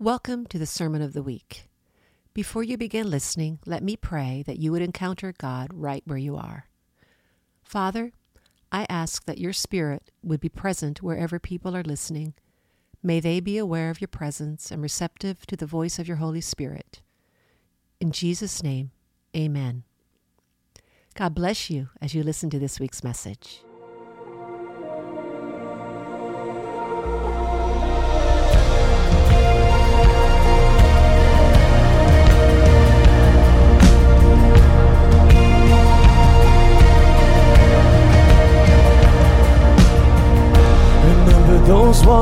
Welcome to the Sermon of the Week. Before you begin listening, let me pray that you would encounter God right where you are. Father, I ask that your Spirit would be present wherever people are listening. May they be aware of your presence and receptive to the voice of your Holy Spirit. In Jesus' name, amen. God bless you as you listen to this week's message.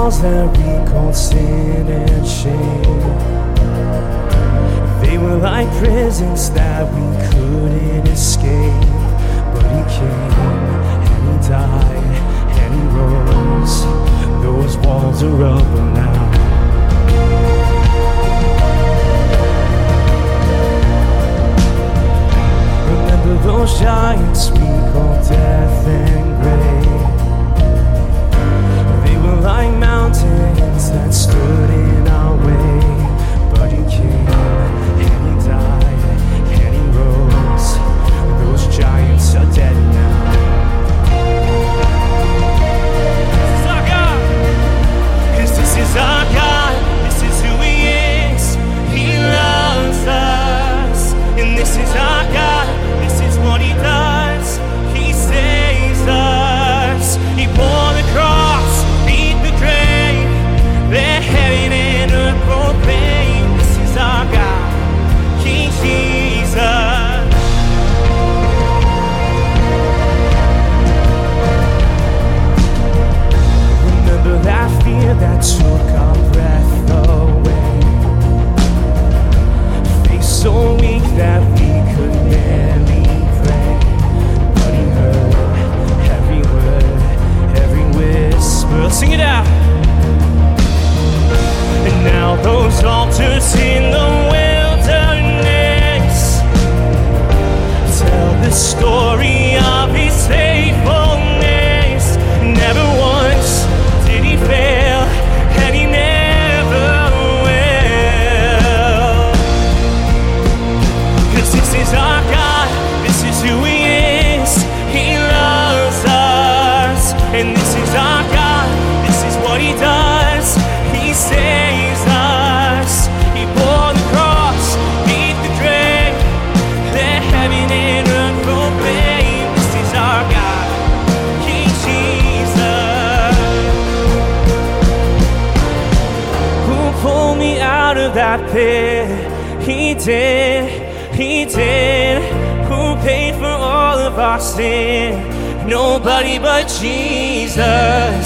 Walls that we called sin and shame. They were like prisons that we couldn't escape. But He came and He died and He rose. Those walls are up now. Remember those giants we called death and grave They were like mountains that stood in our way. But he came and he died and he rose. Those giants are dead now. This is our God. Yes, this is our God.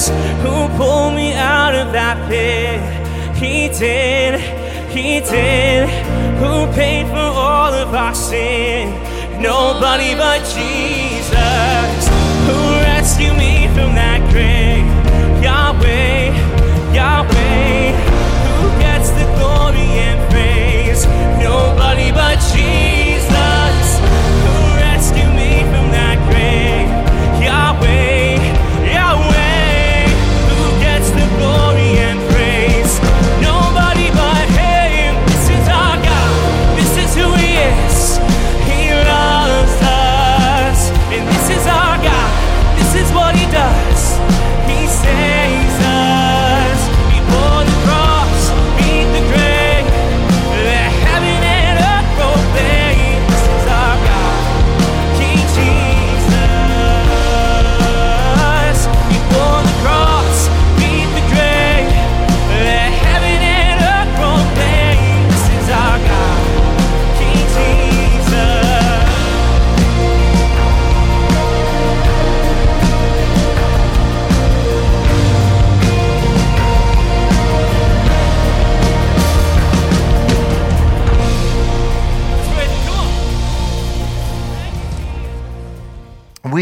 Jesus. Who pulled me out of that pit? He did, he did. Who paid for all of our sin? Nobody but Jesus. Who rescued me from that grave? Yahweh,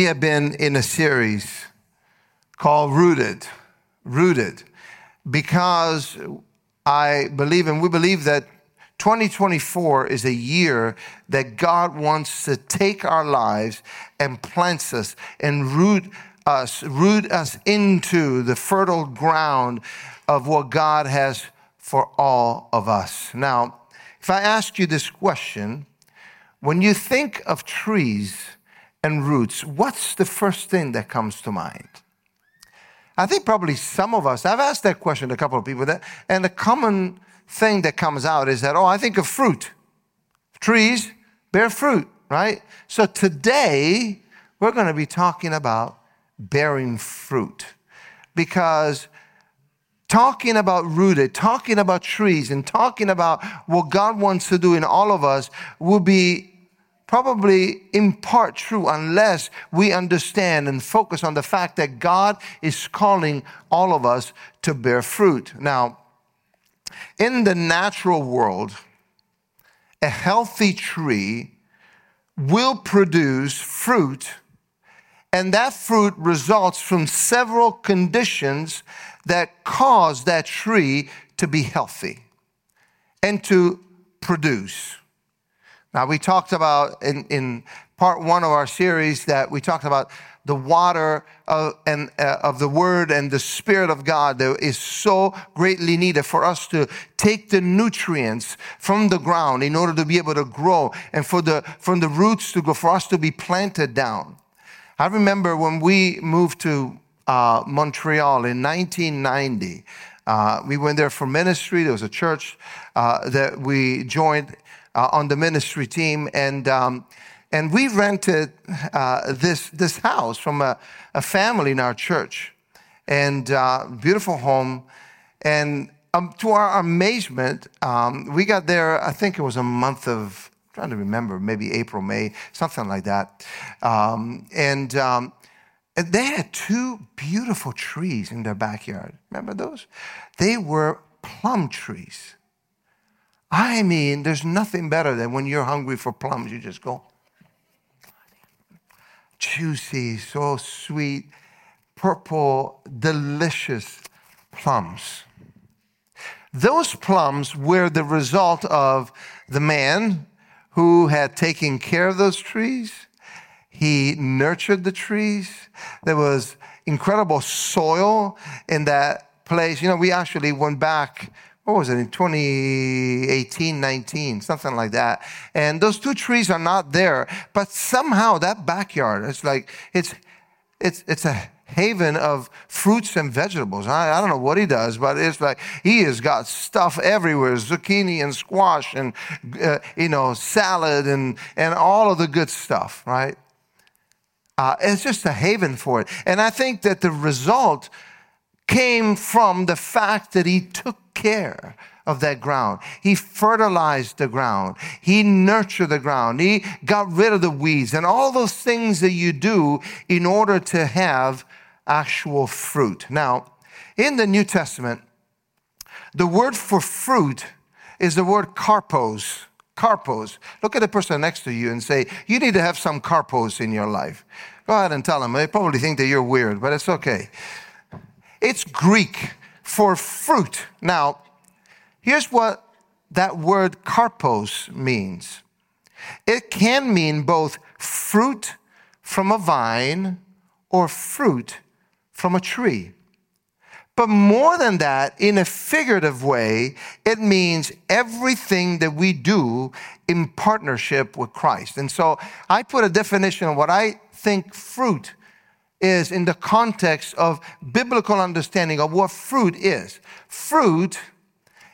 have been in a series called Rooted, Rooted, because I believe and we believe that 2024 is a year that God wants to take our lives and plants us and root us, root us into the fertile ground of what God has for all of us. Now, if I ask you this question, when you think of trees and roots, what's the first thing that comes to mind? I think probably some of us, I've asked that question to a couple of people, that, and the common thing that comes out is that, oh, I think of fruit. Trees bear fruit, right? So today, we're going to be talking about bearing fruit because talking about rooted, talking about trees, and talking about what God wants to do in all of us will be probably in part true unless we understand and focus on the fact that God is calling all of us to bear fruit. Now, in the natural world, a healthy tree will produce fruit, and that fruit results from several conditions that cause that tree to be healthy and to produce. Now, we talked about in, in part one of our series that we talked about the water of, and, uh, of the Word and the Spirit of God that is so greatly needed for us to take the nutrients from the ground in order to be able to grow and for the, from the roots to go, for us to be planted down. I remember when we moved to uh, Montreal in 1990. Uh, we went there for ministry. There was a church uh, that we joined uh, on the ministry team, and um, and we rented uh, this this house from a, a, family in our church, and uh, beautiful home, and um, to our amazement, um, we got there. I think it was a month of I'm trying to remember, maybe April, May, something like that, um, and um, and they had two beautiful trees in their backyard. Remember those? They were plum trees. I mean, there's nothing better than when you're hungry for plums, you just go. Juicy, so sweet, purple, delicious plums. Those plums were the result of the man who had taken care of those trees he nurtured the trees. There was incredible soil in that place. You know, we actually went back, what was it, in 2018, 19, something like that. And those two trees are not there, but somehow that backyard, it's like, it's, it's, it's a haven of fruits and vegetables. I, I, don't know what he does, but it's like he has got stuff everywhere zucchini and squash and, uh, you know, salad and, and all of the good stuff, right? Uh, it's just a haven for it. And I think that the result came from the fact that he took care of that ground. He fertilized the ground. He nurtured the ground. He got rid of the weeds and all those things that you do in order to have actual fruit. Now, in the New Testament, the word for fruit is the word karpos. Karpos. Look at the person next to you and say, You need to have some karpos in your life. Go ahead and tell them. They probably think that you're weird, but it's okay. It's Greek for fruit. Now, here's what that word karpos means it can mean both fruit from a vine or fruit from a tree. But more than that, in a figurative way, it means everything that we do in partnership with Christ. And so I put a definition of what I think fruit is in the context of biblical understanding of what fruit is. Fruit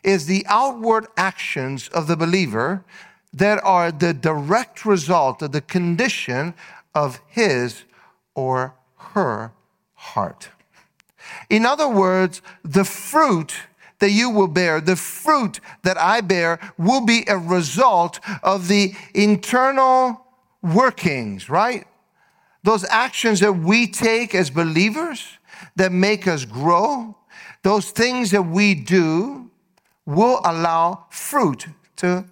is the outward actions of the believer that are the direct result of the condition of his or her heart. In other words, the fruit that you will bear, the fruit that I bear, will be a result of the internal workings, right? Those actions that we take as believers that make us grow, those things that we do will allow fruit to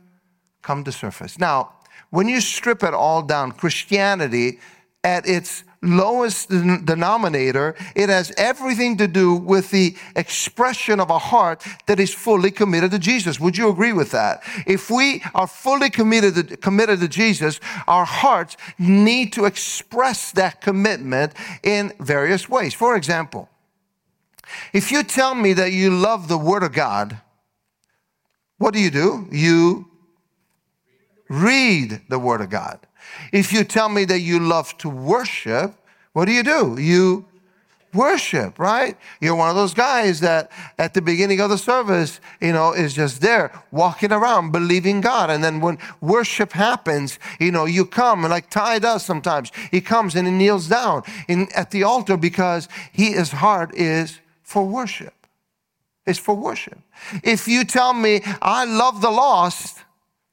come to surface. Now, when you strip it all down, Christianity at its lowest denominator, it has everything to do with the expression of a heart that is fully committed to Jesus. Would you agree with that? If we are fully committed to, committed to Jesus, our hearts need to express that commitment in various ways. For example, if you tell me that you love the Word of God, what do you do? You read the Word of God. If you tell me that you love to worship, what do you do? You worship, right? You're one of those guys that at the beginning of the service, you know, is just there walking around believing God. And then when worship happens, you know, you come like Ty does sometimes. He comes and he kneels down in, at the altar because he, his heart is for worship. It's for worship. If you tell me I love the lost,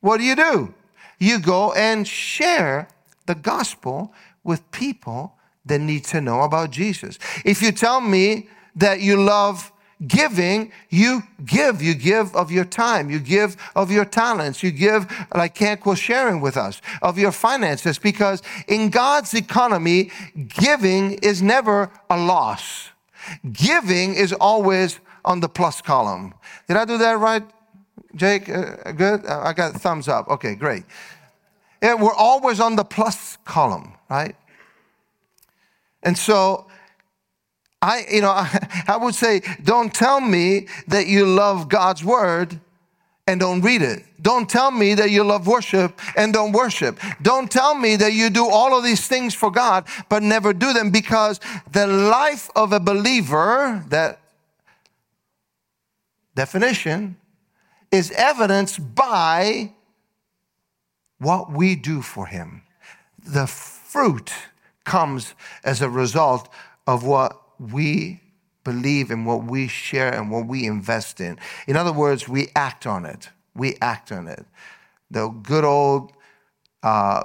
what do you do? You go and share the gospel with people that need to know about Jesus. If you tell me that you love giving, you give. You give of your time. You give of your talents. You give, like Kent was sharing with us, of your finances. Because in God's economy, giving is never a loss. Giving is always on the plus column. Did I do that right, Jake? Uh, good? Uh, I got thumbs up. Okay, great. Yeah, we're always on the plus column, right? And so I, you know, I, I would say, don't tell me that you love God's word and don't read it. Don't tell me that you love worship and don't worship. Don't tell me that you do all of these things for God but never do them because the life of a believer, that definition, is evidenced by what we do for Him. The fruit comes as a result of what we believe and what we share and what we invest in. In other words, we act on it. We act on it. The good old uh,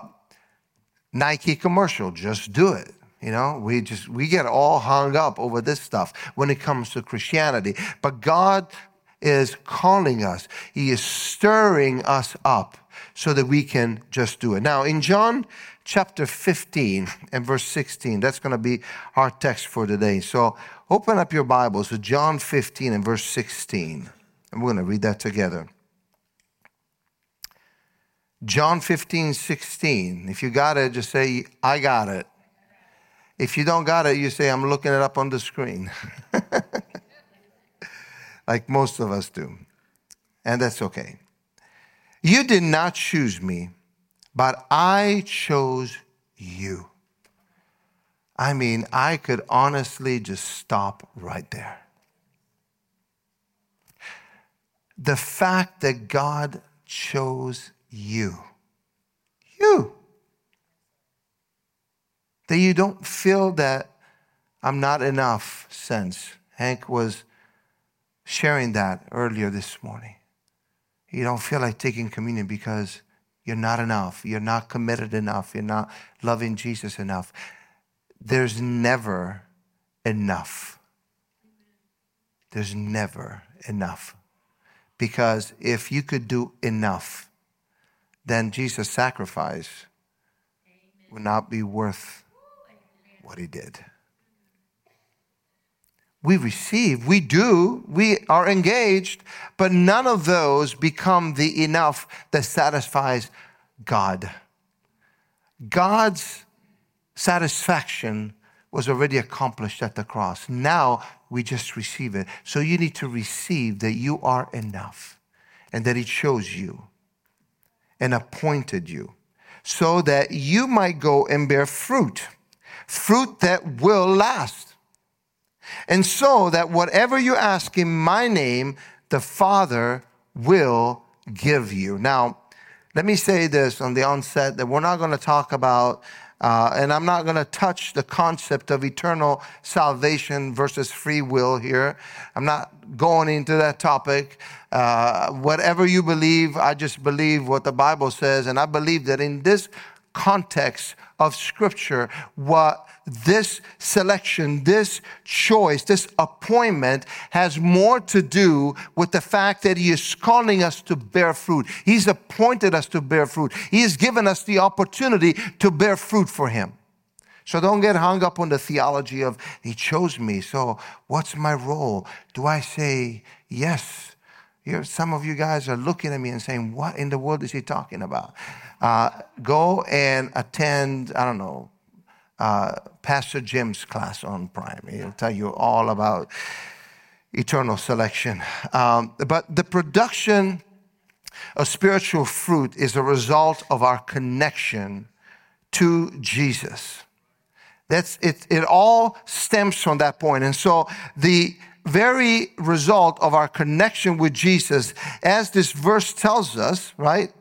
Nike commercial, just do it. You know, we just we get all hung up over this stuff when it comes to Christianity. But God is calling us. He is stirring us up so that we can just do it. Now, in John chapter 15 and verse 16. That's going to be our text for today. So open up your Bibles to John 15 and verse 16. And we're going to read that together. John 15, 16. If you got it, just say, I got it. If you don't got it, you say, I'm looking it up on the screen. like most of us do. And that's okay. You did not choose me but I chose you. I mean, I could honestly just stop right there. The fact that God chose you, you, that you don't feel that I'm not enough sense. Hank was sharing that earlier this morning. You don't feel like taking communion because you're not enough. You're not committed enough. You're not loving Jesus enough. There's never enough. There's never enough. Because if you could do enough, then Jesus' sacrifice would not be worth what he did. We receive, we do, we are engaged, but none of those become the enough that satisfies God. God's satisfaction was already accomplished at the cross. Now we just receive it. So you need to receive that you are enough and that He chose you and appointed you so that you might go and bear fruit, fruit that will last. And so that whatever you ask in my name, the Father will give you. Now, let me say this on the onset that we're not going to talk about, uh, and I'm not going to touch the concept of eternal salvation versus free will here. I'm not going into that topic. Uh, whatever you believe, I just believe what the Bible says, and I believe that in this context of Scripture, what this selection, this choice, this appointment has more to do with the fact that He is calling us to bear fruit. He's appointed us to bear fruit. He has given us the opportunity to bear fruit for Him. So don't get hung up on the theology of He chose me. So what's my role? Do I say yes? Here, some of you guys are looking at me and saying, What in the world is he talking about? Uh, go and attend, I don't know, uh, Pastor Jim's class on Prime. He'll tell you all about eternal selection. Um, but the production a spiritual fruit is a result of our connection to Jesus. That's it, it all stems from that point. And so the very result of our connection with Jesus, as this verse tells us, right?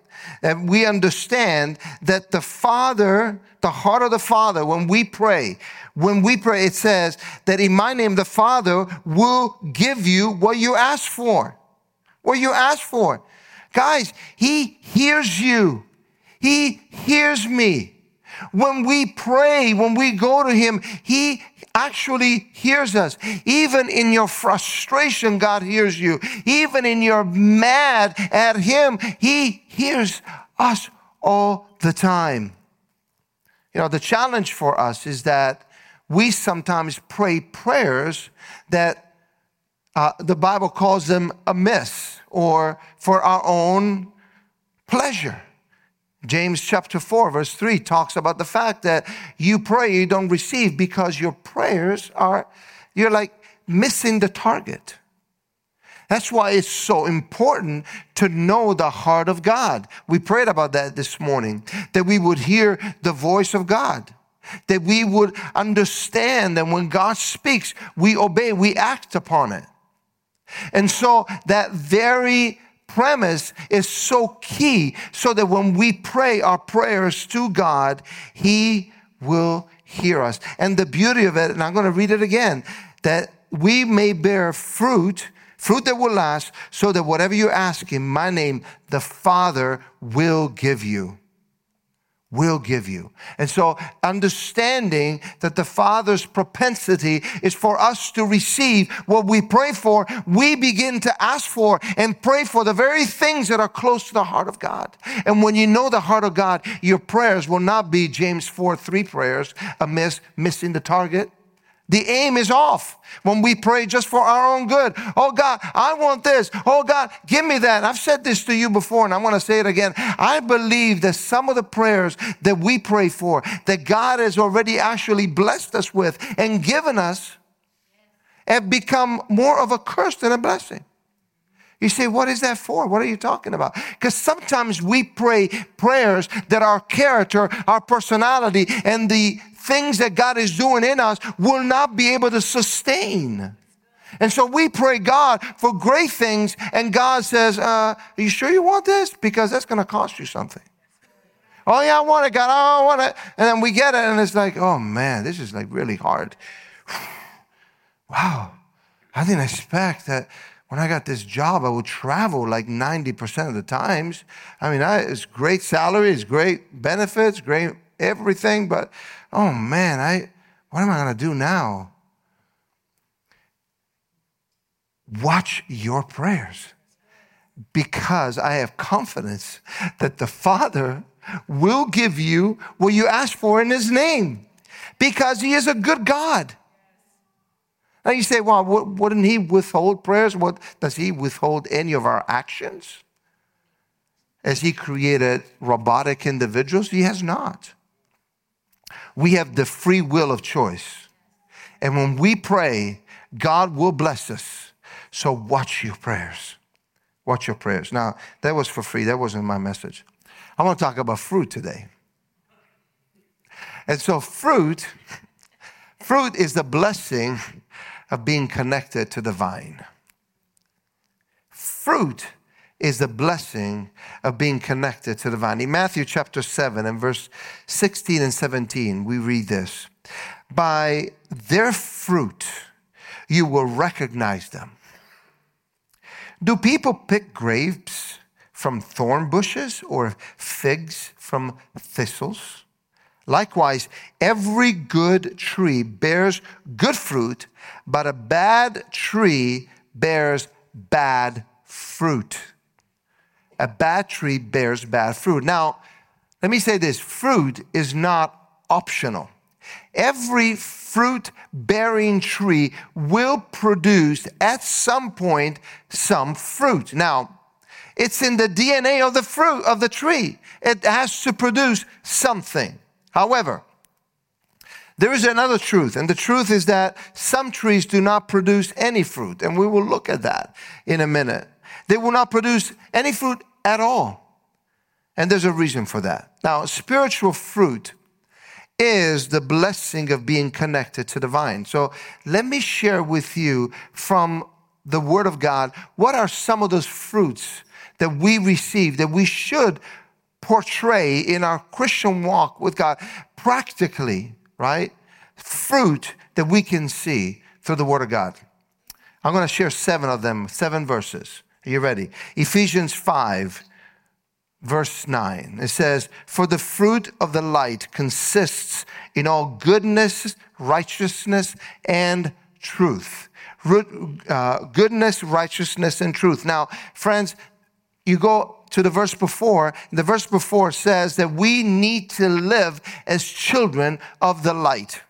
And we understand that the Father, the heart of the Father, when we pray, when we pray, it says that in my name, the Father will give you what you ask for. What you ask for. Guys, He hears you. He hears me. When we pray, when we go to Him, He actually hears us. Even in your frustration, God hears you. Even in your mad at Him, He hears us all the time. You know, the challenge for us is that we sometimes pray prayers that uh, the Bible calls them amiss or for our own pleasure. James chapter 4, verse 3 talks about the fact that you pray, you don't receive because your prayers are, you're like missing the target. That's why it's so important to know the heart of God. We prayed about that this morning, that we would hear the voice of God, that we would understand that when God speaks, we obey, we act upon it. And so that very premise is so key so that when we pray our prayers to God, He will hear us. And the beauty of it, and I'm going to read it again, that we may bear fruit, fruit that will last, so that whatever you ask in my name, the Father will give you will give you. And so understanding that the Father's propensity is for us to receive what we pray for, we begin to ask for and pray for the very things that are close to the heart of God. And when you know the heart of God, your prayers will not be James 4 3 prayers, a miss, missing the target. The aim is off when we pray just for our own good. Oh God, I want this. Oh God, give me that. I've said this to you before and I want to say it again. I believe that some of the prayers that we pray for, that God has already actually blessed us with and given us, have become more of a curse than a blessing. You say, what is that for? What are you talking about? Because sometimes we pray prayers that our character, our personality, and the things that God is doing in us will not be able to sustain. And so we pray God for great things, and God says, uh, Are you sure you want this? Because that's going to cost you something. Oh, yeah, I want it, God. I want it. And then we get it, and it's like, Oh, man, this is like really hard. wow. I didn't expect that when I got this job, I would travel like 90% of the times. I mean, I, it's great salary, it's great benefits, great everything, but oh man, I what am I going to do now? Watch your prayers because I have confidence that the Father will give you what you ask for in His name because He is a good God. Now you say, well, wouldn't He withhold prayers? What, does He withhold any of our actions? As He created robotic individuals? He has not. We have the free will of choice. And when we pray, God will bless us. So watch your prayers. Watch your prayers. Now, that was for free. That wasn't my message. I want to talk about fruit today. And so, fruit, fruit is the blessing of being connected to the vine. Fruit is the blessing of being connected to the vine. In Matthew chapter 7 and verse 16 and 17, we read this By their fruit you will recognize them. Do people pick grapes from thorn bushes or figs from thistles? Likewise, every good tree bears good fruit, but a bad tree bears bad fruit a bad tree bears bad fruit. Now, let me say this fruit is not optional. Every fruit bearing tree will produce at some point some fruit. Now, it's in the DNA of the fruit of the tree. It has to produce something. However, there is another truth, and the truth is that some trees do not produce any fruit, and we will look at that in a minute. They will not produce any fruit at all. And there's a reason for that. Now, spiritual fruit is the blessing of being connected to the vine. So let me share with you from the Word of God what are some of those fruits that we receive that we should portray in our Christian walk with God practically, right? Fruit that we can see through the Word of God. I'm going to share seven of them, seven verses. Are you ready? Ephesians 5 verse 9. It says, For the fruit of the light consists in all goodness, righteousness, and truth. Uh, goodness, righteousness, and truth. Now, friends, you go to the verse before, the verse before says that we need to live as children of the light.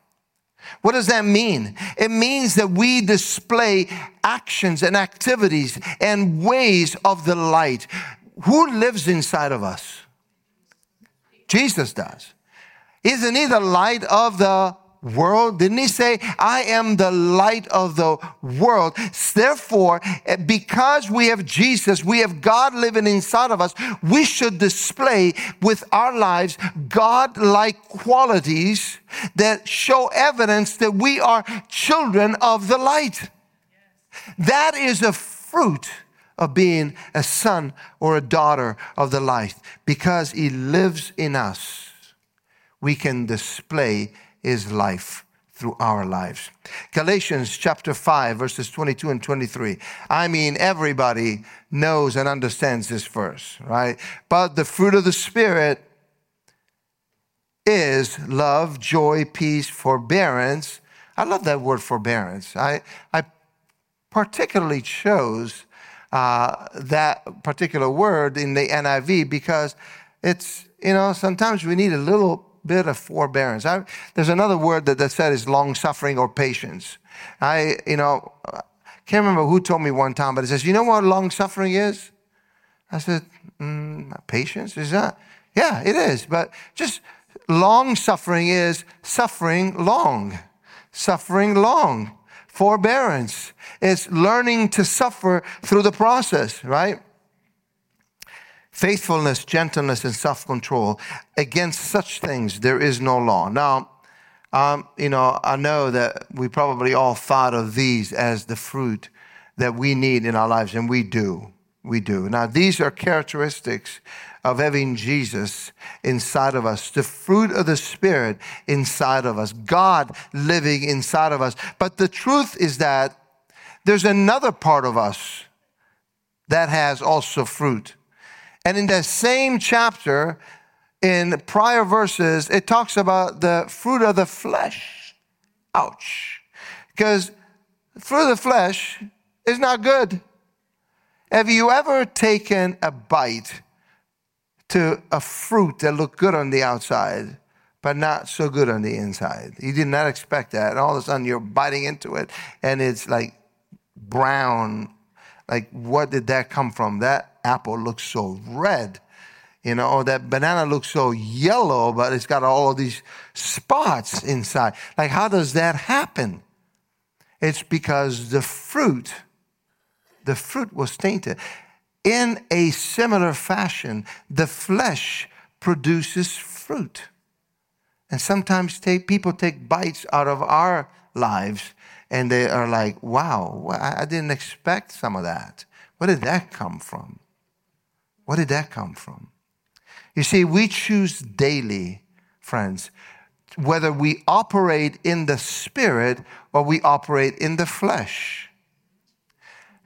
What does that mean? It means that we display actions and activities and ways of the light who lives inside of us? Jesus does. Isn't he the light of the world? Didn't he say, I am the light of the world? Therefore, eh, because we have Jesus, we have God living inside of us, we should display with our lives God like qualities that show evidence that we are children of the light. That is a fruit of being a son or a daughter of the light. Because he lives in us, we can display his life through our lives. Galatians chapter 5, verses 22 and 23. I mean, everybody knows and understands this verse, right? But the fruit of the Spirit is love, joy, peace, forbearance. I love that word forbearance. I, I particularly chose uh, that particular word in the NIV because it's, you know, sometimes we need a little bit of forbearance. I, there's another word that, that said is long suffering or patience. I, you know, can't remember who told me one time, but it says, you know what long suffering is? I said, mm, patience is that? Yeah, it is. But just long suffering is suffering long, suffering long forbearance. It's learning to suffer through the process, right? Faithfulness, gentleness, and self control. Against such things, there is no law. Now, um, you know, I know that we probably all thought of these as the fruit that we need in our lives, and we do. We do. Now, these are characteristics of having Jesus inside of us, the fruit of the Spirit inside of us, God living inside of us. But the truth is that there's another part of us that has also fruit. And in that same chapter, in prior verses, it talks about the fruit of the flesh. Ouch. Because fruit of the flesh is not good. Have you ever taken a bite to a fruit that looked good on the outside, but not so good on the inside. You did not expect that. And all of a sudden you're biting into it and it's like brown. Like, what did that come from? That apple looks so red. You know, that banana looks so yellow, but it's got all of these spots inside. Like, how does that happen? It's because the fruit, the fruit was tainted. In a similar fashion, the flesh produces fruit. And sometimes take, people take bites out of our lives and they are like, wow, I didn't expect some of that. Where did that come from? Where did that come from? You see, we choose daily, friends, whether we operate in the spirit or we operate in the flesh.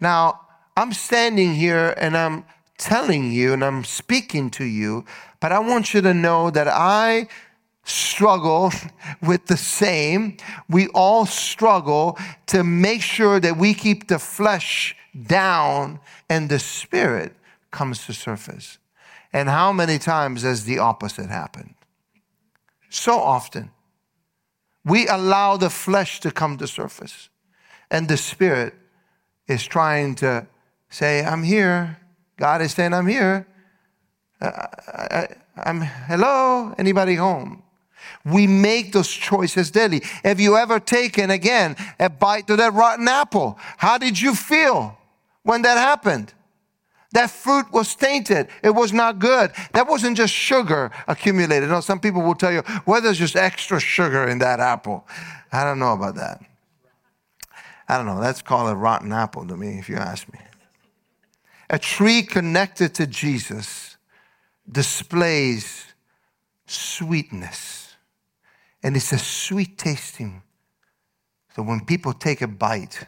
Now, I'm standing here and I'm telling you and I'm speaking to you, but I want you to know that I struggle with the same. We all struggle to make sure that we keep the flesh down and the spirit comes to surface. And how many times has the opposite happened? So often. We allow the flesh to come to surface and the spirit is trying to Say, I'm here. God is saying, I'm here. Uh, I, am hello, anybody home? We make those choices daily. Have you ever taken again a bite of that rotten apple? How did you feel when that happened? That fruit was tainted. It was not good. That wasn't just sugar accumulated. No, some people will tell you, well, there's just extra sugar in that apple. I don't know about that. I don't know. That's called a rotten apple to me, if you ask me. A tree connected to Jesus displays sweetness. And it's a sweet tasting. So when people take a bite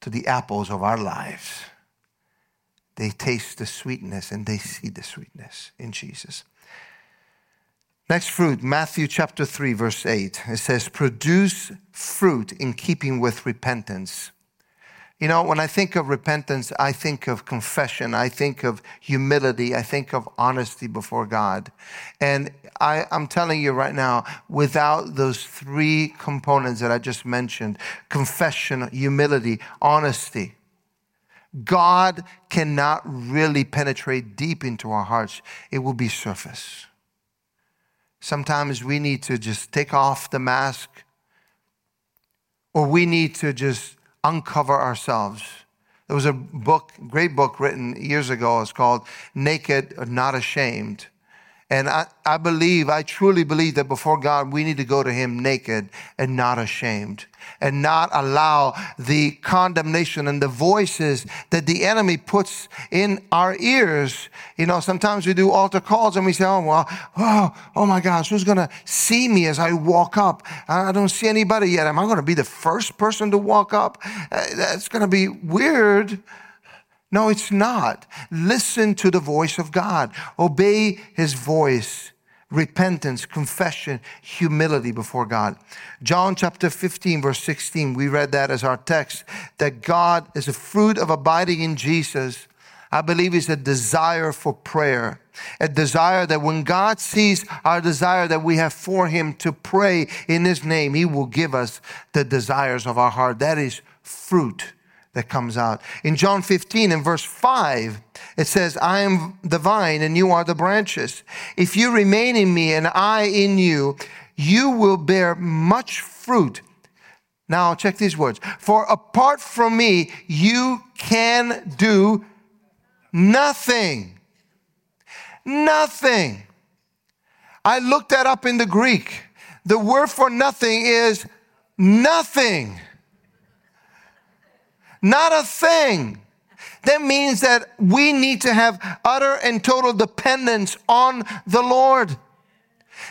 to the apples of our lives, they taste the sweetness and they see the sweetness in Jesus. Next fruit, Matthew chapter 3, verse 8. It says, Produce fruit in keeping with repentance. You know, when I think of repentance, I think of confession, I think of humility, I think of honesty before God. And I, am telling you right now, without those three components that I just mentioned confession, humility, honesty God cannot really penetrate deep into our hearts, it will be surface. Sometimes we need to just take off the mask, or we need to just uncover ourselves. There was a book, great book written years ago. It's called Naked, Not Ashamed. And I, I believe, I truly believe that before God, we need to go to Him naked and not ashamed and not allow the condemnation and the voices that the enemy puts in our ears. You know, sometimes we do altar calls and we say, oh, well, oh, oh my gosh, who's going to see me as I walk up? I don't see anybody yet. Am I going to be the first person to walk up? Uh, that's going to be weird. No, it's not. Listen to the voice of God. Obey his voice. Repentance, confession, humility before God. John chapter 15, verse 16, we read that as our text that God is a fruit of abiding in Jesus. I believe is a desire for prayer, a desire that when God sees our desire that we have for Him to pray in His name, He will give us the desires of our heart. That is fruit that comes out. In John 15 and verse 5, it says, I am the vine and you are the branches. If you remain in me and I in you, you will bear much fruit. Now, check these words. For apart from me, you can do nothing. Nothing. I looked that up in the Greek. The word for nothing is nothing. Not a thing. That means that we need to have utter and total dependence on the Lord.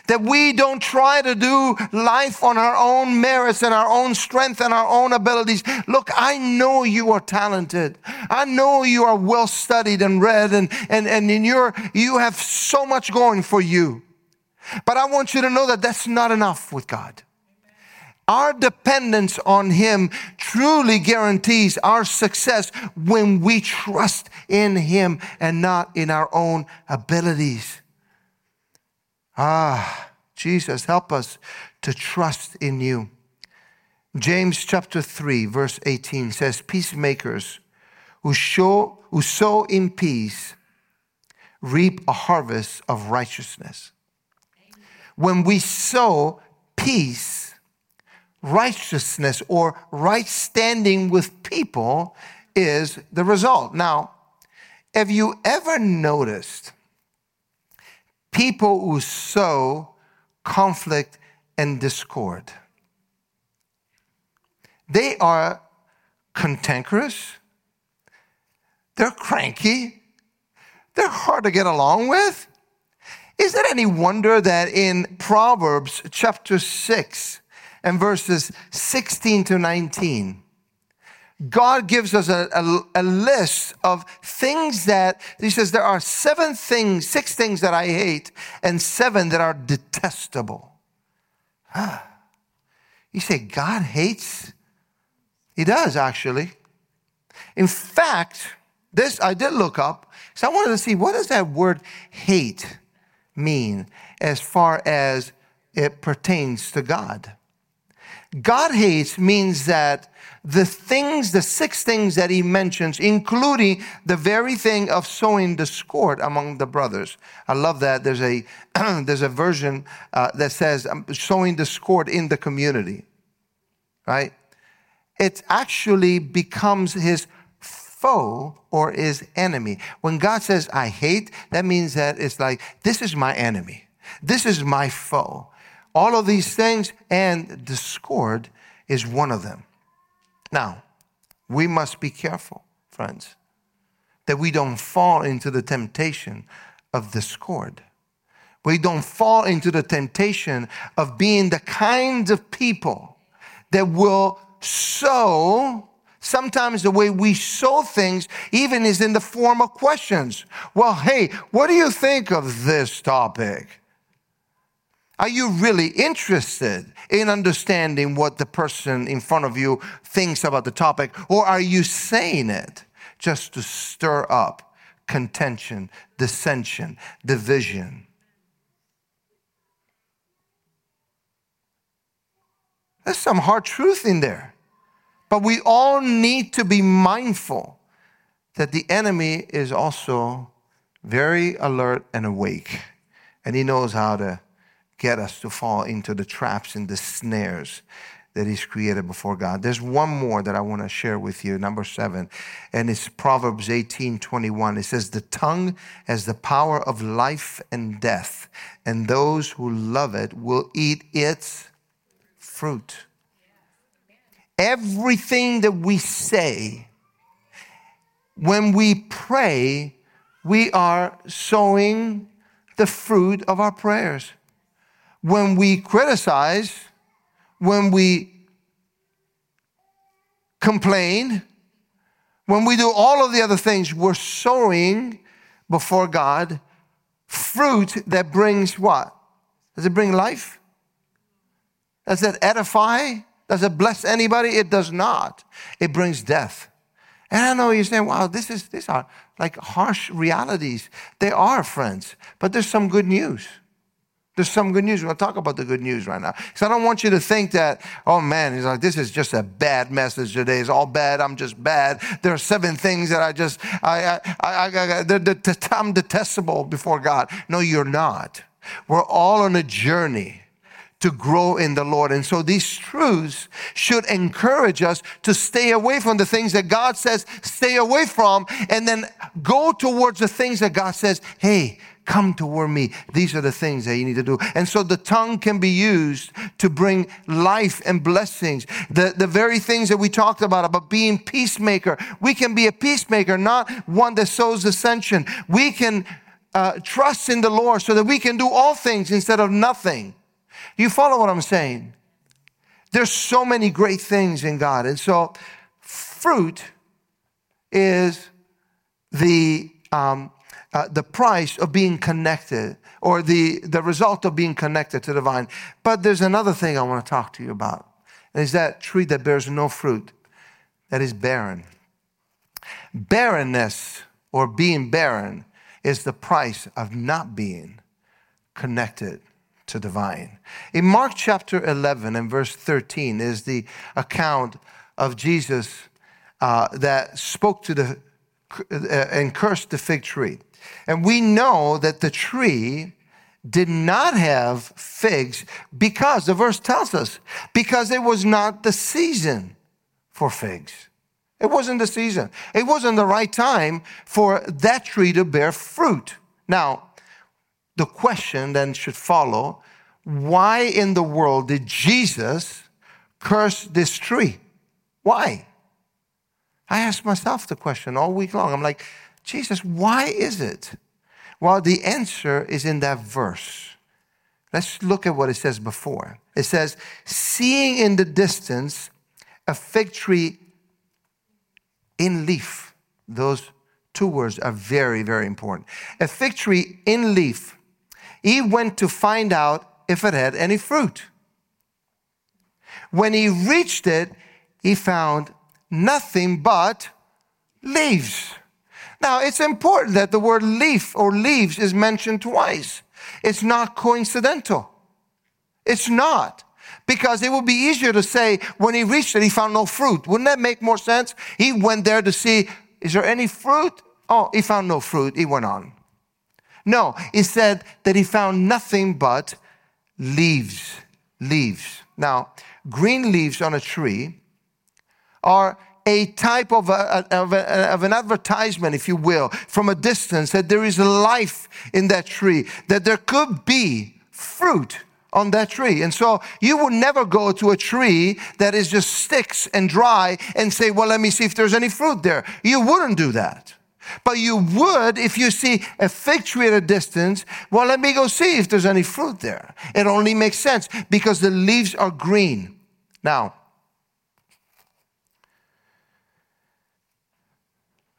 That we don't try to do life on our own merits and our own strength and our own abilities. Look, I know you are talented. I know you are well studied and read and, and, and in your, you have so much going for you. But I want you to know that that's not enough with God. Our dependence on Him truly guarantees our success when we trust in Him and not in our own abilities. Ah, Jesus, help us to trust in you. James chapter 3, verse 18 says, Peacemakers who, show, who sow in peace reap a harvest of righteousness. When we sow peace, righteousness or right standing with people is the result. Now, have you ever noticed people who sow conflict and discord? They are cantankerous, they're cranky, they're hard to get along with. Is it any wonder that in Proverbs chapter 6, and verses 16 to 19. God gives us a, a, a, list of things that, he says, there are seven things, six things that I hate, and seven that are detestable. Huh. You say, God hates? He does, actually. In fact, this I did look up, so I wanted to see what does that word hate mean as far as it pertains to God. God hates means that the things, the six things that he mentions, including the very thing of sowing discord among the brothers. I love that. There's a, there's a version uh, that says um, sowing discord in the community, right? It actually becomes his foe or his enemy. When God says, I hate, that means that it's like, this is my enemy. This is my foe. All of these things, and discord is one of them. Now, we must be careful, friends, that we don't fall into the temptation of discord. We don't fall into the temptation of being the kinds of people that will sow. Sometimes the way we sow things even is in the form of questions. Well, hey, what do you think of this topic? Are you really interested in understanding what the person in front of you thinks about the topic? Or are you saying it just to stir up contention, dissension, division? There's some hard truth in there. But we all need to be mindful that the enemy is also very alert and awake. And he knows how to get us to fall into the traps and the snares that he's created before God. There's one more that I want to share with you, number seven, and it's Proverbs 18 21. It says, The tongue has the power of life and death, and those who love it will eat its fruit. Everything that we say, when we pray, we are sowing the fruit of our prayers. When we criticize, when we complain, when we do all of the other things, we're sowing before God fruit that brings what? Does it bring life? Does it edify? Does it bless anybody? It does not. It brings death. And I know you're saying, wow, this is, these are like harsh realities. They are, friends. But there's some good news. There's some good news. We're going to talk about the good news right now. Because I don't want you to think that, oh man, he's like, this is just a bad message today. It's all bad. I'm just bad. There are seven things that I just, I, I, I, I I'm detestable before God. No, you're not. We're all on a journey to grow in the Lord. And so these truths should encourage us to stay away from the things that God says stay away from and then go towards the things that God says, hey, come toward me. These are the things that you need to do. And so the tongue can be used to bring life and blessings. The, the very things that we talked about, about being peacemaker. We can be a peacemaker, not one that sows dissension. We can uh, trust in the Lord so that we can do all things instead of nothing. You follow what I'm saying? There's so many great things in God. And so fruit is the, um, uh, the price of being connected or the, the result of being connected to the vine. But there's another thing I want to talk to you about. And it's that tree that bears no fruit, that is barren. Barrenness or being barren is the price of not being connected to the vine. In Mark chapter 11 and verse 13 is the account of Jesus uh, that spoke to the Uh, and cursed the fig tree. And we know that the tree did not have figs because the verse tells us because it was not the season for figs. It wasn't the season. It wasn't the right time for that tree to bear fruit. Now, the question then should follow why in the world did Jesus curse this tree? Why? I asked myself the question all week long. I'm like, Jesus, why is it? Well, the answer is in that verse. Let's look at what it says before. It says, seeing in the distance a fig tree in leaf. Those two words are very, very important. A fig tree in leaf. He went to find out if it had any fruit. When he reached it, he found nothing but leaves. Now, it's important that the word leaf or leaves is mentioned twice. It's not coincidental. It's not. Because it would be easier to say when he reached it, he found no fruit. Wouldn't that make more sense? He went there to see, is there any fruit? Oh, he found no fruit. He went on. No, he said that he found nothing but leaves. Leaves. Now, green leaves on a tree are a type of, a, of, a, of, an advertisement, if you will, from a distance that there is life in that tree, that there could be fruit on that tree. And so you would never go to a tree that is just sticks and dry and say, well, let me see if there's any fruit there. You wouldn't do that. But you would if you see a fig tree at a distance. Well, let me go see if there's any fruit there. It only makes sense because the leaves are green. Now,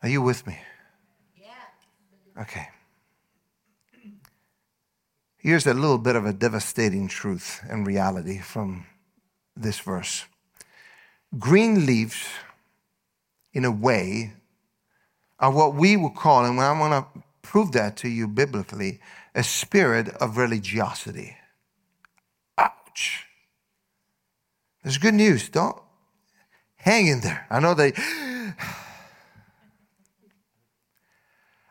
are you with me? Yeah. Okay. Here's a little bit of a devastating truth and reality from this verse. Green leaves, in a way, are what we would call, and I want to prove that to you biblically, a spirit of religiosity. Ouch. There's good news. Don't hang in there. I know they.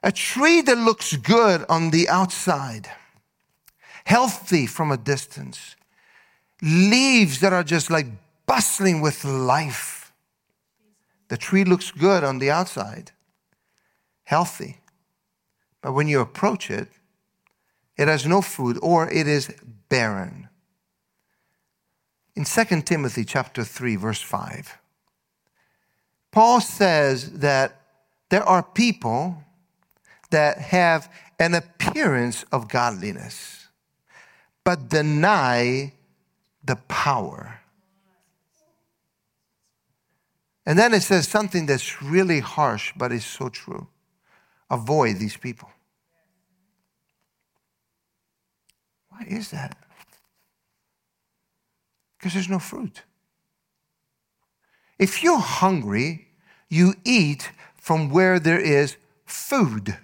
A tree that looks good on the outside, healthy from a distance, leaves that are just like bustling with life. The tree looks good on the outside, healthy. But when you approach it, it has no fruit or it is barren. In 2 Timothy chapter 3 verse 5, Paul says that there are people that have an appearance of godliness but deny the power. And then it says something that's really harsh but it's so true avoid these people. Why is that? Because there's no fruit. If you're hungry, you eat from where there is food.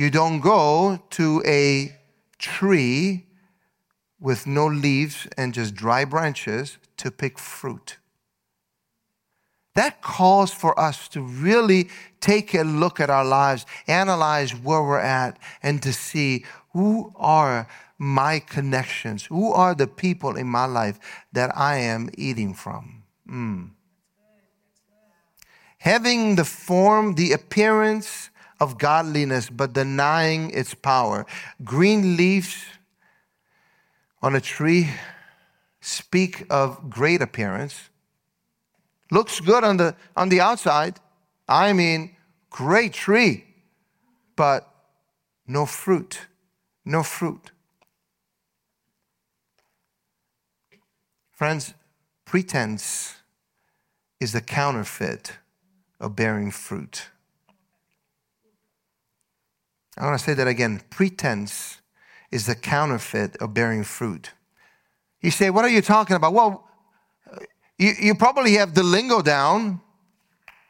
You don't go to a tree with no leaves and just dry branches to pick fruit. That calls for us to really take a look at our lives, analyze where we're at, and to see who are my connections, who are the people in my life that I am eating from. Mm. Having the form, the appearance of godliness, but denying its power. Green leaves on a tree speak of great appearance Looks good on the, on the outside. I mean, great tree, but no fruit. No fruit. Friends, pretense is the counterfeit of bearing fruit. I want to say that again. Pretense is the counterfeit of bearing fruit. You say, What are you talking about? Well, you, you probably have the lingo down.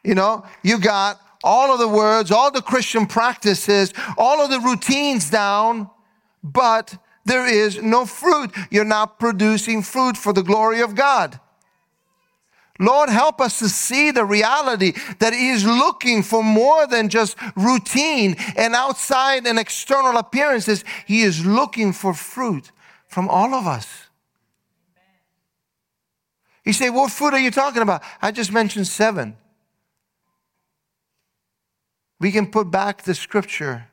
You know, you got all of the words, all the Christian practices, all of the routines down, but there is no fruit. You're not producing fruit for the glory of God. Lord, help us to see the reality that He is looking for more than just routine and outside and external appearances. He is looking for fruit from all of us. You say, What fruit are you talking about? I just mentioned seven. We can put back the scripture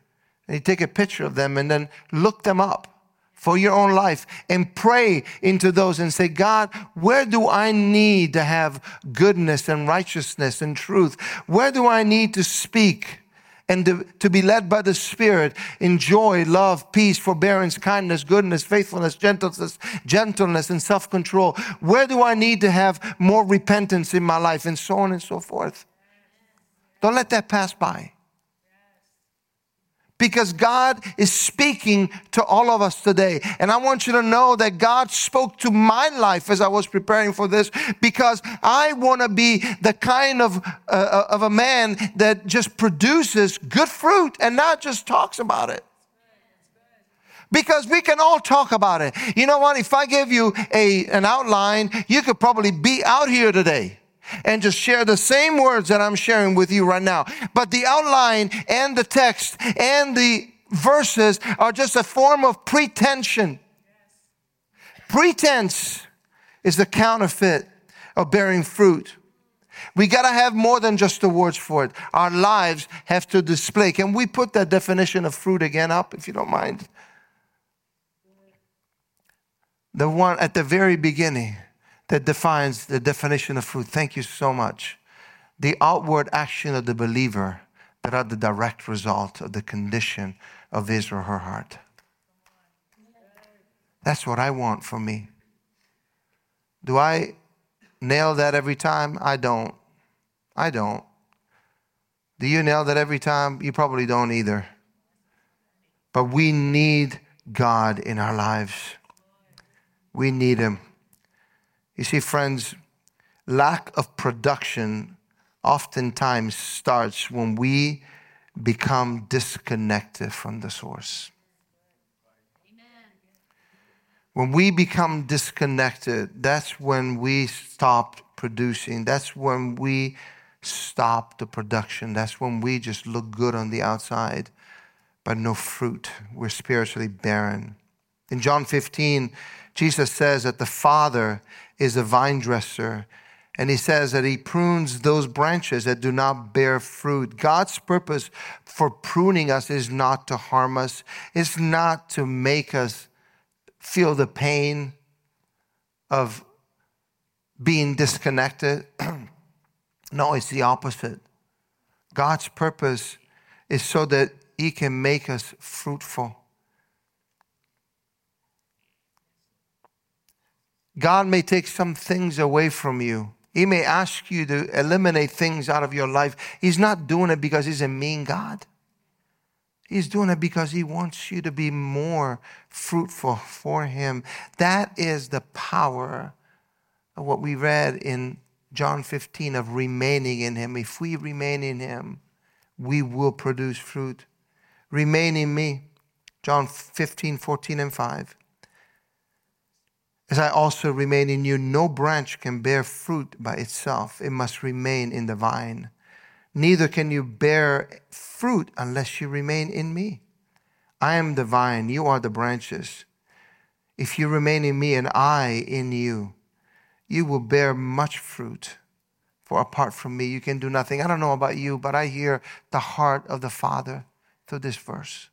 and you take a picture of them and then look them up for your own life and pray into those and say, God, where do I need to have goodness and righteousness and truth? Where do I need to speak? and to, to, be led by the Spirit in joy, love, peace, forbearance, kindness, goodness, faithfulness, gentleness, gentleness, and self-control. Where do I need to have more repentance in my life, and so on and so forth? Don't let that pass by because God is speaking to all of us today. And I want you to know that God spoke to my life as I was preparing for this because I want to be the kind of, uh, of a man that just produces good fruit and not just talks about it. Because we can all talk about it. You know what? If I give you a, an outline, you could probably be out here today and just share the same words that I'm sharing with you right now. But the outline and the text and the verses are just a form of pretension. Pretense is the counterfeit of bearing fruit. We got to have more than just the words for it. Our lives have to display. Can we put that definition of fruit again up, if you don't mind? The one at the very beginning that defines the definition of fruit. Thank you so much. The outward action of the believer that are the direct result of the condition of his or her heart. That's what I want for me. Do I nail that every time? I don't. I don't. Do you nail that every time? You probably don't either. But we need God in our lives. We need Him. You see, friends, lack of production oftentimes starts when we become disconnected from the source. When we become disconnected, that's when we stop producing. That's when we stop the production. That's when we just look good on the outside, but no fruit. We're spiritually barren. In John 15, Jesus says that the Father is a vine dresser, and he says that he prunes those branches that do not bear fruit. God's purpose for pruning us is not to harm us, it's not to make us feel the pain of being disconnected. no, it's the opposite. God's purpose is so that He can make us fruitful. God may take some things away from you. He may ask you to eliminate things out of your life. He's not doing it because He's a mean God. He's doing it because he wants you to be more fruitful for him. That is the power of what we read in John 15 of remaining in him. If we remain in him, we will produce fruit. Remain in me. John 15, 14, and 5. As I also remain in you, no branch can bear fruit by itself. It must remain in the vine. Neither can you bear fruit unless you remain in me. I am the vine, you are the branches. If you remain in me and I in you, you will bear much fruit. For apart from me, you can do nothing. I don't know about you, but I hear the heart of the Father through this verse.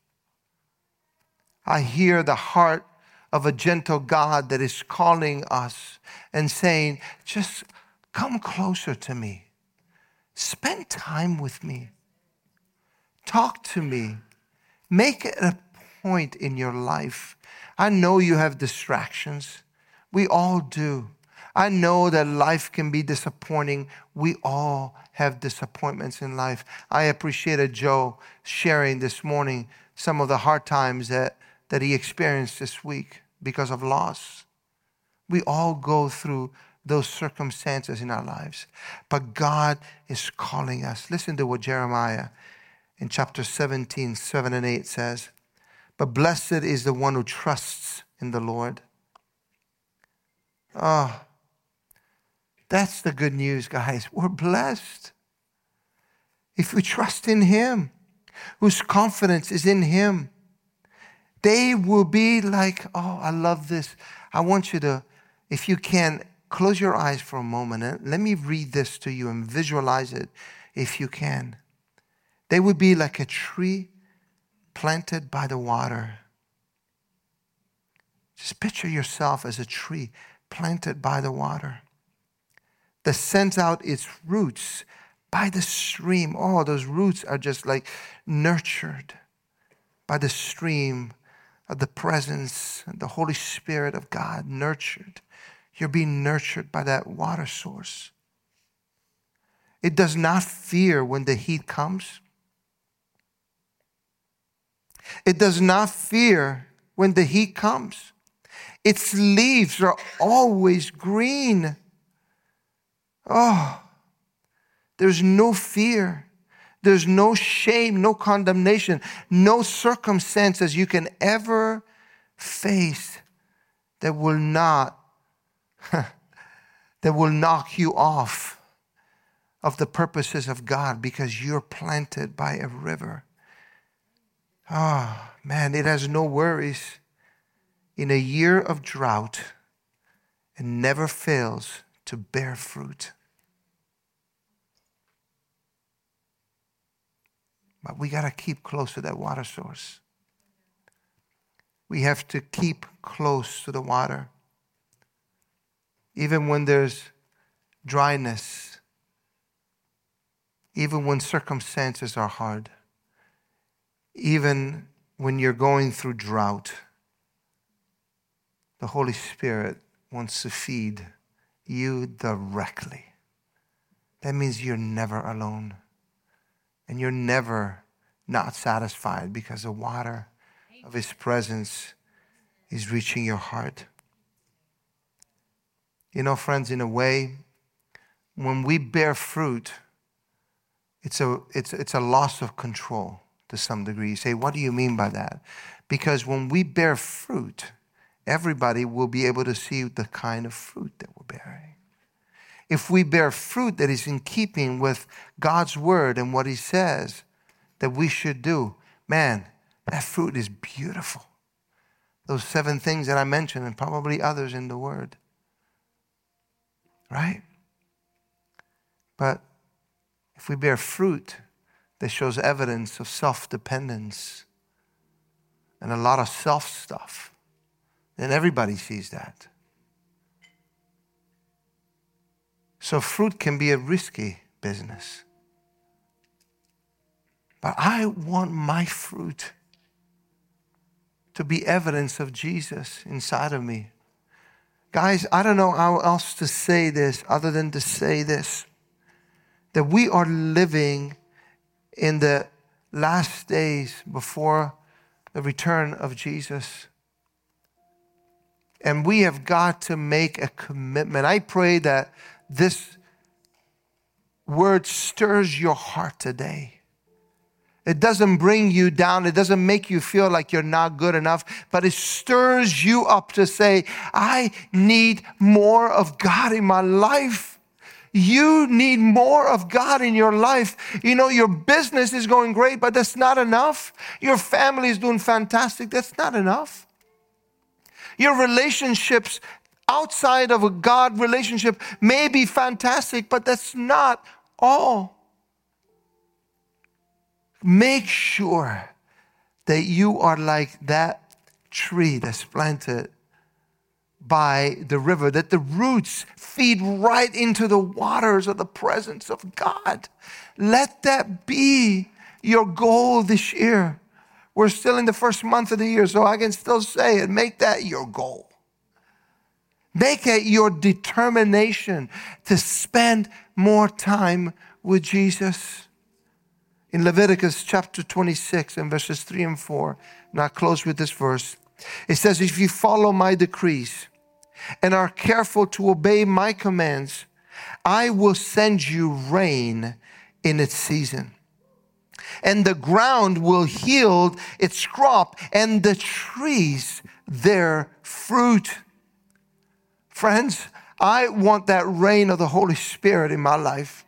I hear the heart of a gentle God that is calling us and saying, just come closer to me. Spend time with me. Talk to me. Make it a point in your life. I know you have distractions. We all do. I know that life can be disappointing. We all have disappointments in life. I appreciated Joe sharing this morning some of the hard times that, that he experienced this week because of loss. We all go through those circumstances in our lives. But God is calling us. Listen to what Jeremiah in chapter 17, 7 and 8 says. But blessed is the one who trusts in the Lord. Oh, that's the good news, guys. We're blessed. If we trust in Him, whose confidence is in Him, they will be like, oh, I love this. I want you to, if you can, Close your eyes for a moment and let me read this to you and visualize it if you can. They would be like a tree planted by the water. Just picture yourself as a tree planted by the water that sends out its roots by the stream. Oh, those roots are just like nurtured by the stream of the presence, and the Holy Spirit of God, nurtured you're being nurtured by that water source. It does not fear when the heat comes. It does not fear when the heat comes. Its leaves are always green. Oh, there's no fear. There's no shame, no condemnation, no circumstances you can ever face that will not that will knock you off of the purposes of God because you're planted by a river. Ah, oh, man, it has no worries. In a year of drought, and never fails to bear fruit. But we got to keep close to that water source. We have to keep close to the water. Even when there's dryness, even when circumstances are hard, even when you're going through drought, the Holy Spirit wants to feed you directly. That means you're never alone. And you're never not satisfied because the water of His presence is reaching your heart. You know, friends, in a way, when we bear fruit, it's a, it's, it's a loss of control to some degree. You say, what do you mean by that? Because when we bear fruit, everybody will be able to see the kind of fruit that we're bearing. If we bear fruit that is in keeping with God's word and what He says that we should do, man, that fruit is beautiful. Those seven things that I mentioned, and probably others in the word. Right? But if we bear fruit that shows evidence of self dependence and a lot of self stuff, then everybody sees that. So, fruit can be a risky business. But I want my fruit to be evidence of Jesus inside of me. Guys, I don't know how else to say this other than to say this that we are living in the last days before the return of Jesus. And we have got to make a commitment. I pray that this word stirs your heart today. It doesn't bring you down. It doesn't make you feel like you're not good enough, but it stirs you up to say, I need more of God in my life. You need more of God in your life. You know, your business is going great, but that's not enough. Your family is doing fantastic. That's not enough. Your relationships outside of a God relationship may be fantastic, but that's not all. Make sure that you are like that tree that's planted by the river, that the roots feed right into the waters of the presence of God. Let that be your goal this year. We're still in the first month of the year, so I can still say it. Make that your goal. Make it your determination to spend more time with Jesus. In Leviticus chapter 26 and verses 3 and 4, and i close with this verse. It says, If you follow my decrees, and are careful to obey my commands, I will send you rain in its season. And the ground will yield its crop, and the trees their fruit. Friends, I want that rain of the Holy Spirit in my life.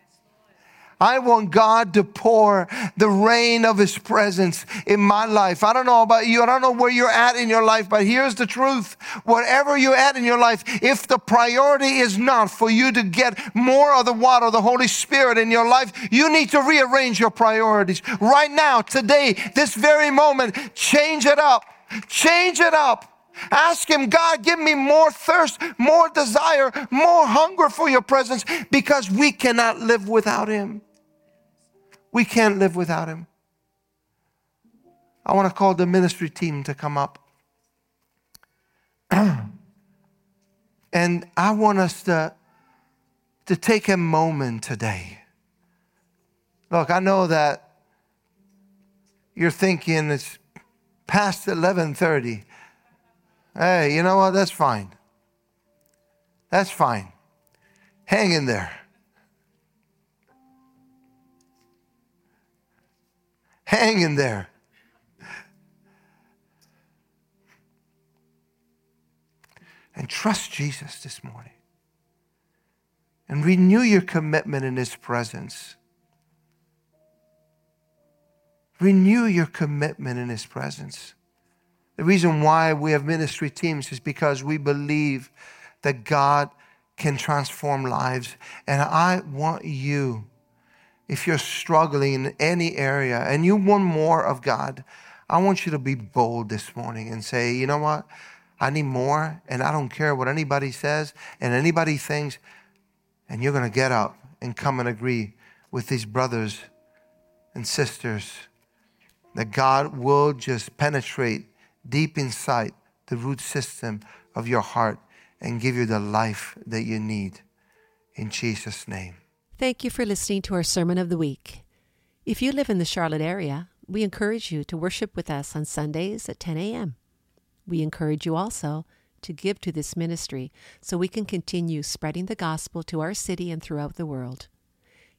I want God to pour the rain of His presence in my life. I don't know about you. I don't know where you're at in your life, but here's the truth. Whatever you're at in your life, if the priority is not for you to get more of the water of the Holy Spirit in your life, you need to rearrange your priorities. Right now, today, this very moment, change it up. Change it up. Ask Him, God, give me more thirst, more desire, more hunger for your presence because we cannot live without Him. We can't live without him. I want to call the ministry team to come up. and I want us to, to take a moment today. Look, I know that you're thinking it's past 11:30. Hey, you know what? That's fine. That's fine. Hang in there. Hang in there. And trust Jesus this morning. And renew your commitment in His presence. Renew your commitment in His presence. The reason why we have ministry teams is because we believe that God can transform lives. And I want you if you're struggling in any area and you want more of God, I want you to be bold this morning and say, you know what? I need more, and I don't care what anybody says and anybody thinks. And you're going to get up and come and agree with these brothers and sisters that God will just penetrate deep inside the root system of your heart and give you the life that you need. In Jesus' name. Thank you for listening to our Sermon of the Week. If you live in the Charlotte area, we encourage you to worship with us on Sundays at 10 a.m. We encourage you also to give to this ministry so we can continue spreading the gospel to our city and throughout the world.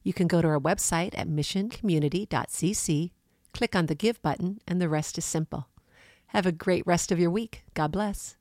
You can go to our website at missioncommunity.cc, click on the Give button, and the rest is simple. Have a great rest of your week. God bless.